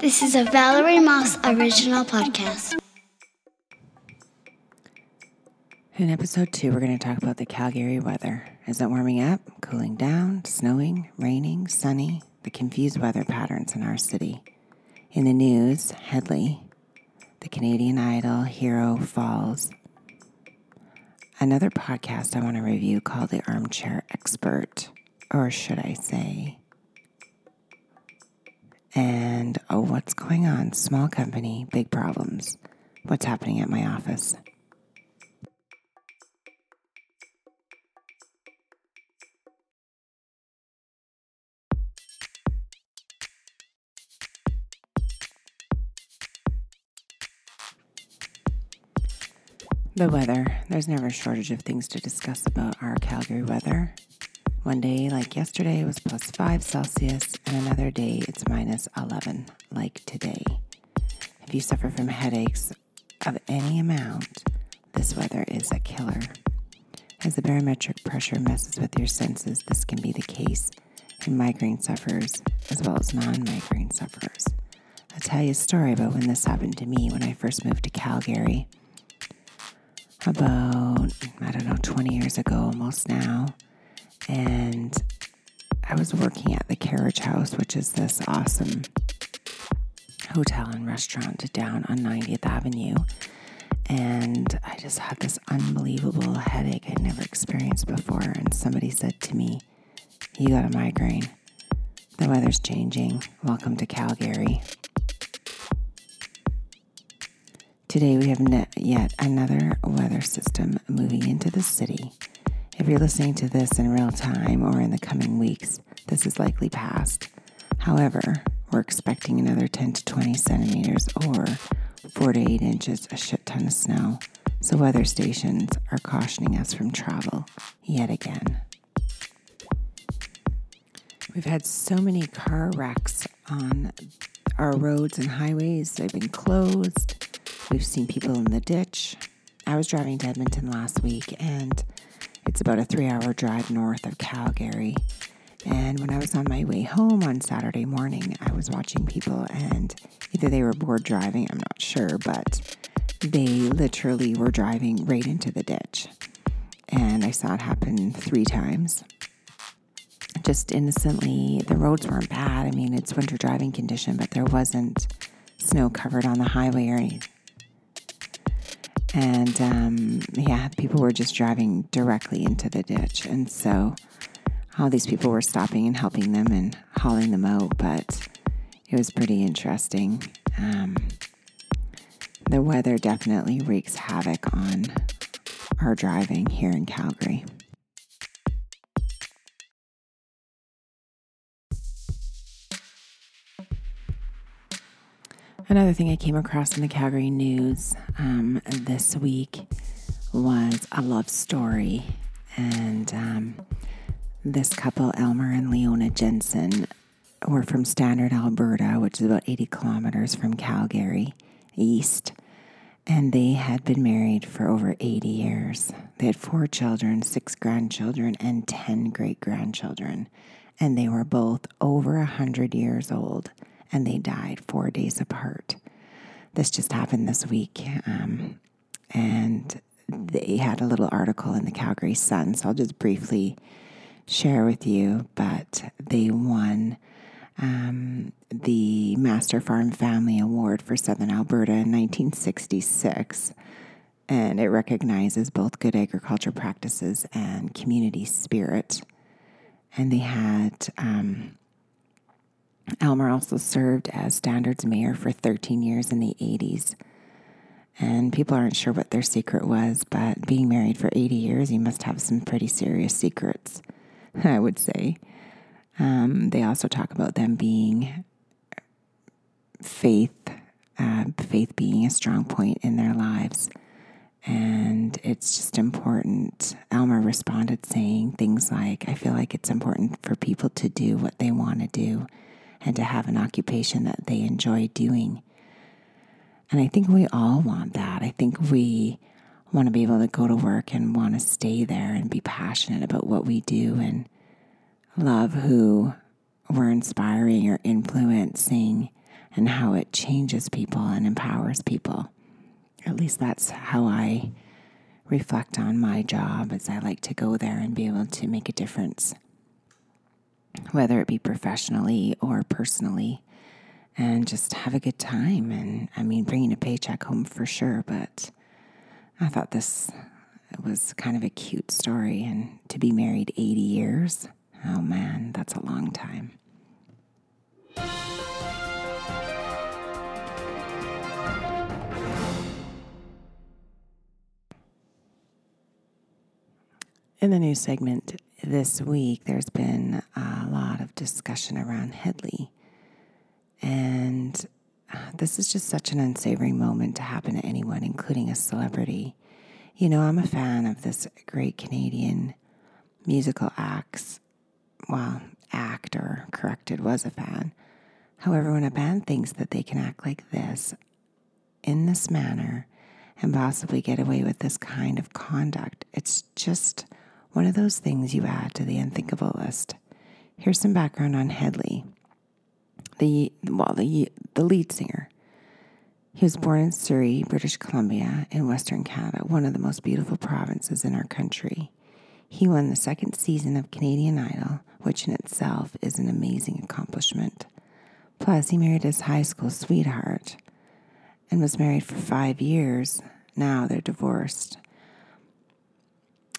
This is a Valerie Moss original podcast. In episode two, we're going to talk about the Calgary weather. Is it warming up, cooling down, snowing, raining, sunny? The confused weather patterns in our city. In the news, Hedley, the Canadian Idol hero falls. Another podcast I want to review called The Armchair Expert, or should I say, and oh, what's going on? Small company, big problems. What's happening at my office? The weather. There's never a shortage of things to discuss about our Calgary weather. One day, like yesterday, was plus 5 Celsius, and another day it's minus 11, like today. If you suffer from headaches of any amount, this weather is a killer. As the barometric pressure messes with your senses, this can be the case in migraine sufferers as well as non migraine sufferers. I'll tell you a story about when this happened to me when I first moved to Calgary about, I don't know, 20 years ago almost now and I was working at the Carriage House, which is this awesome hotel and restaurant down on 90th Avenue. And I just had this unbelievable headache I'd never experienced before. And somebody said to me, You got a migraine. The weather's changing. Welcome to Calgary. Today we have yet another weather system moving into the city if you're listening to this in real time or in the coming weeks, this is likely past. However, we're expecting another 10 to 20 centimeters or 4 to 8 inches, a shit ton of snow. So, weather stations are cautioning us from travel yet again. We've had so many car wrecks on our roads and highways, they've been closed. We've seen people in the ditch. I was driving to Edmonton last week and it's about a three hour drive north of Calgary. And when I was on my way home on Saturday morning, I was watching people, and either they were bored driving, I'm not sure, but they literally were driving right into the ditch. And I saw it happen three times. Just innocently, the roads weren't bad. I mean, it's winter driving condition, but there wasn't snow covered on the highway or anything and um, yeah, people were just driving directly into the ditch. And so all these people were stopping and helping them and hauling them out, but it was pretty interesting. Um, the weather definitely wreaks havoc on our driving here in Calgary. Another thing I came across in the Calgary news um, this week was a love story. And um, this couple, Elmer and Leona Jensen, were from Standard, Alberta, which is about 80 kilometers from Calgary east. And they had been married for over 80 years. They had four children, six grandchildren, and 10 great grandchildren. And they were both over 100 years old and they died four days apart. This just happened this week. Um, and they had a little article in the Calgary Sun, so I'll just briefly share with you. But they won um, the Master Farm Family Award for Southern Alberta in 1966. And it recognizes both good agriculture practices and community spirit. And they had um, Elmer also served as Standard's mayor for 13 years in the 80s. And people aren't sure what their secret was, but being married for 80 years, you must have some pretty serious secrets, I would say. Um, they also talk about them being faith, uh, faith being a strong point in their lives. And it's just important. Elmer responded saying things like, I feel like it's important for people to do what they want to do and to have an occupation that they enjoy doing. And I think we all want that. I think we want to be able to go to work and want to stay there and be passionate about what we do and love who we're inspiring or influencing and how it changes people and empowers people. At least that's how I reflect on my job as I like to go there and be able to make a difference, whether it be professionally or personally, and just have a good time. And I mean, bringing a paycheck home for sure, but I thought this was kind of a cute story. And to be married 80 years, oh man, that's a long time. In the news segment this week, there's been a lot of discussion around Hedley. And uh, this is just such an unsavory moment to happen to anyone, including a celebrity. You know, I'm a fan of this great Canadian musical acts. Well, act or corrected was a fan. However, when a band thinks that they can act like this, in this manner, and possibly get away with this kind of conduct, it's just one of those things you add to the unthinkable list. Here's some background on Hedley, the well, the the lead singer. He was born in Surrey, British Columbia, in Western Canada, one of the most beautiful provinces in our country. He won the second season of Canadian Idol, which in itself is an amazing accomplishment. Plus, he married his high school sweetheart and was married for five years. Now they're divorced.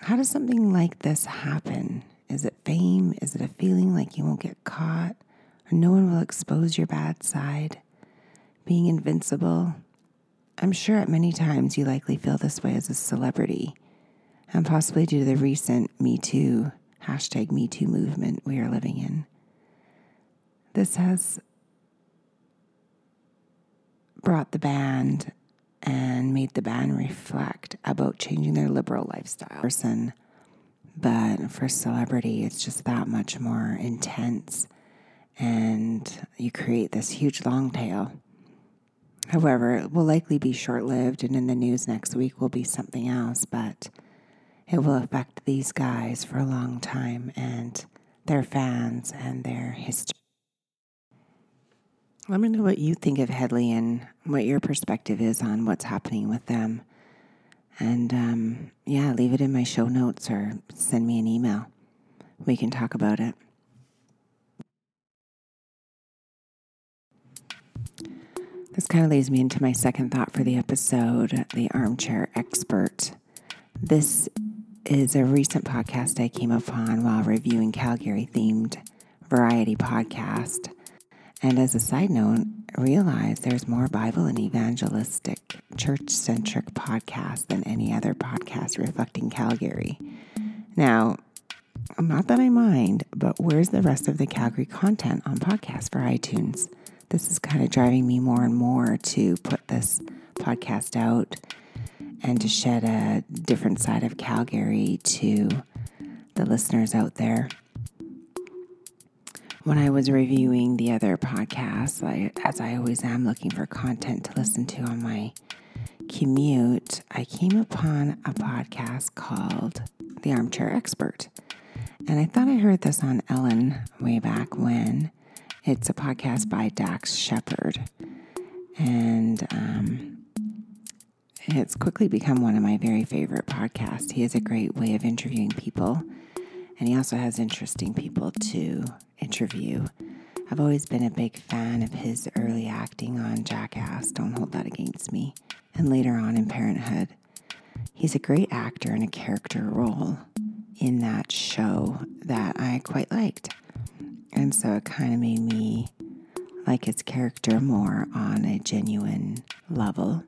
How does something like this happen? Is it fame? Is it a feeling like you won't get caught or no one will expose your bad side? Being invincible? I'm sure at many times you likely feel this way as a celebrity, and possibly due to the recent Me Too, hashtag Me Too movement we are living in. This has brought the band and made the band reflect about changing their liberal lifestyle. Person, but for celebrity, it's just that much more intense, and you create this huge long tail. However, it will likely be short lived, and in the news next week will be something else, but it will affect these guys for a long time and their fans and their history. Let me know what you think of Hedley and what your perspective is on what's happening with them. And um, yeah, leave it in my show notes or send me an email. We can talk about it. This kind of leads me into my second thought for the episode the armchair expert. This is a recent podcast I came upon while reviewing Calgary themed variety podcast. And as a side note, realize there's more Bible and evangelistic, church centric podcasts than any other podcast reflecting Calgary. Now, not that I mind, but where's the rest of the Calgary content on podcast for iTunes? This is kind of driving me more and more to put this podcast out and to shed a different side of Calgary to the listeners out there when I was reviewing the other podcasts, I, as I always am looking for content to listen to on my commute, I came upon a podcast called The Armchair Expert. And I thought I heard this on Ellen way back when. It's a podcast by Dax Shepard. And um, it's quickly become one of my very favorite podcasts. He has a great way of interviewing people and he also has interesting people to interview. I've always been a big fan of his early acting on Jackass, Don't Hold That Against Me, and later on in Parenthood. He's a great actor in a character role in that show that I quite liked. And so it kind of made me like his character more on a genuine level.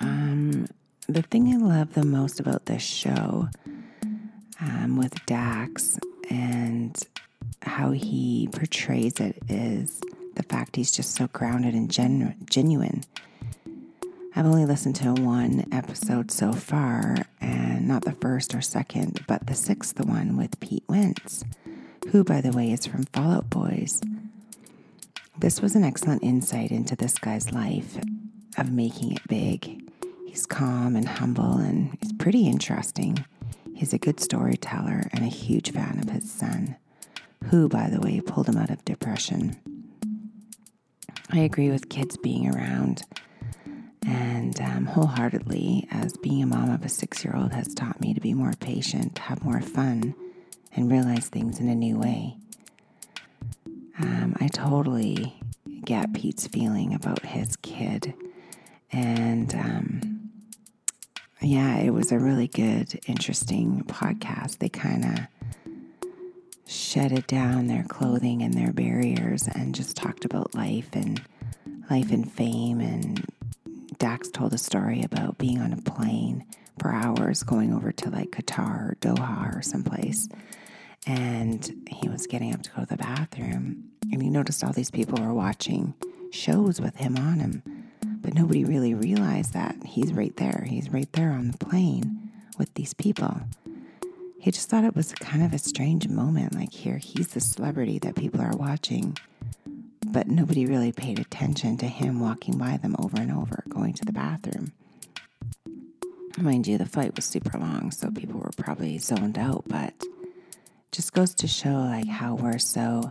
Um, the thing I love the most about this show um, with Dax and how he portrays it is the fact he's just so grounded and genu- genuine. I've only listened to one episode so far, and not the first or second, but the sixth one with Pete Wentz, who, by the way, is from Fall Out Boys. This was an excellent insight into this guy's life of making it big. He's calm and humble, and he's pretty interesting. He's a good storyteller and a huge fan of his son, who, by the way, pulled him out of depression. I agree with kids being around. And um, wholeheartedly, as being a mom of a six year old has taught me to be more patient, have more fun, and realize things in a new way. Um, I totally get Pete's feeling about his kid. And um, yeah, it was a really good, interesting podcast. They kind of shedded down their clothing and their barriers and just talked about life and life and fame. And Dax told a story about being on a plane for hours going over to like Qatar or Doha or someplace. And he was getting up to go to the bathroom. And he noticed all these people were watching shows with him on him. But nobody really realized that he's right there. He's right there on the plane with these people he just thought it was kind of a strange moment. Like, here, he's the celebrity that people are watching, but nobody really paid attention to him walking by them over and over, going to the bathroom. Mind you, the flight was super long, so people were probably zoned out, but just goes to show like how we're so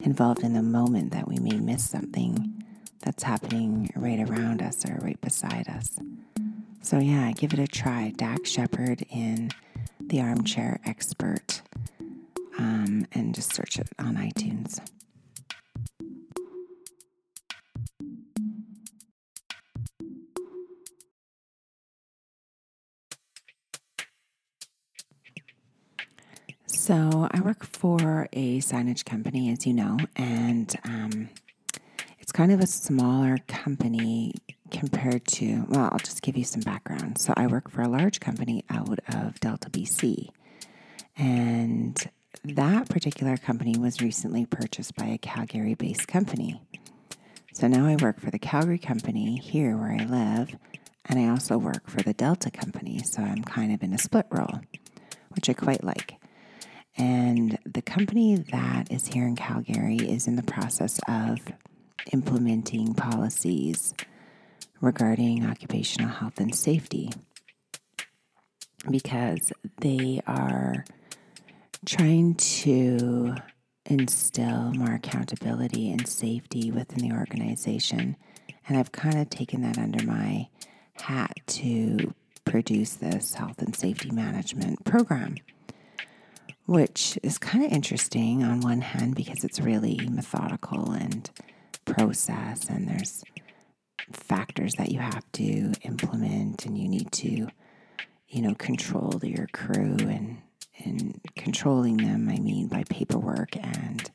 involved in the moment that we may miss something that's happening right around us or right beside us. So yeah, give it a try. Dax Shepard in the Armchair Expert, um, and just search it on iTunes. So, I work for a signage company, as you know, and um, it's kind of a smaller company compared to, well, I'll just give you some background. So I work for a large company out of Delta, BC. And that particular company was recently purchased by a Calgary based company. So now I work for the Calgary company here where I live, and I also work for the Delta company. So I'm kind of in a split role, which I quite like. And the company that is here in Calgary is in the process of implementing policies regarding occupational health and safety because they are trying to instill more accountability and safety within the organization. And I've kind of taken that under my hat to produce this health and safety management program, which is kind of interesting on one hand because it's really methodical and process, and there's factors that you have to implement and you need to you know control your crew and and controlling them i mean by paperwork and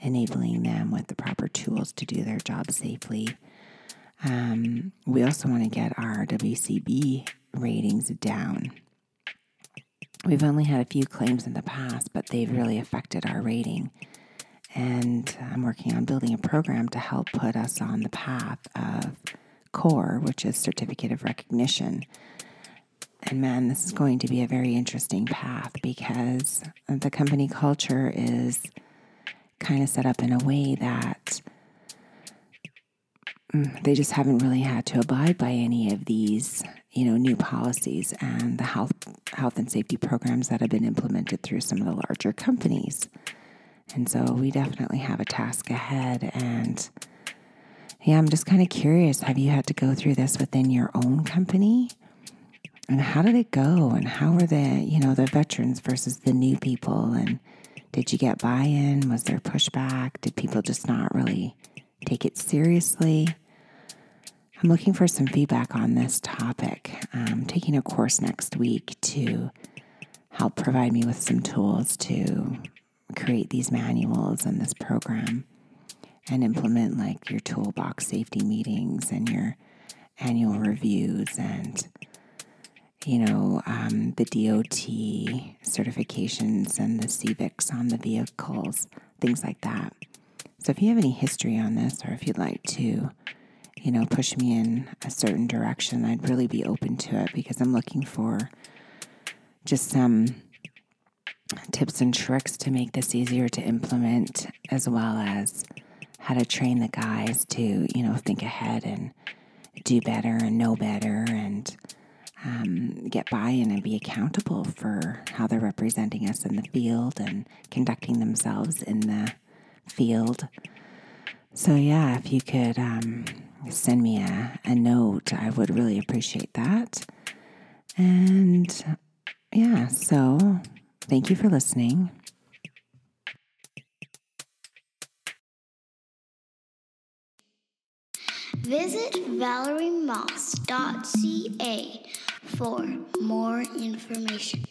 enabling them with the proper tools to do their job safely. Um, we also want to get our wcb ratings down. We've only had a few claims in the past but they've really affected our rating and I'm working on building a program to help put us on the path of COR, which is Certificate of Recognition. And man, this is going to be a very interesting path because the company culture is kind of set up in a way that mm, they just haven't really had to abide by any of these, you know, new policies and the health health and safety programs that have been implemented through some of the larger companies. And so we definitely have a task ahead. And yeah, I'm just kind of curious have you had to go through this within your own company? And how did it go? And how were the, you know, the veterans versus the new people? And did you get buy in? Was there pushback? Did people just not really take it seriously? I'm looking for some feedback on this topic. I'm taking a course next week to help provide me with some tools to create these manuals and this program and implement like your toolbox safety meetings and your annual reviews and you know um, the DOT certifications and the civics on the vehicles, things like that. So if you have any history on this, or if you'd like to, you know, push me in a certain direction, I'd really be open to it because I'm looking for just some tips and tricks to make this easier to implement, as well as how to train the guys to, you know, think ahead and do better and know better and um, get by in and be accountable for how they're representing us in the field and conducting themselves in the field. So, yeah, if you could um, send me a, a note, I would really appreciate that. And yeah, so thank you for listening. Visit valeriemoss.ca for more information.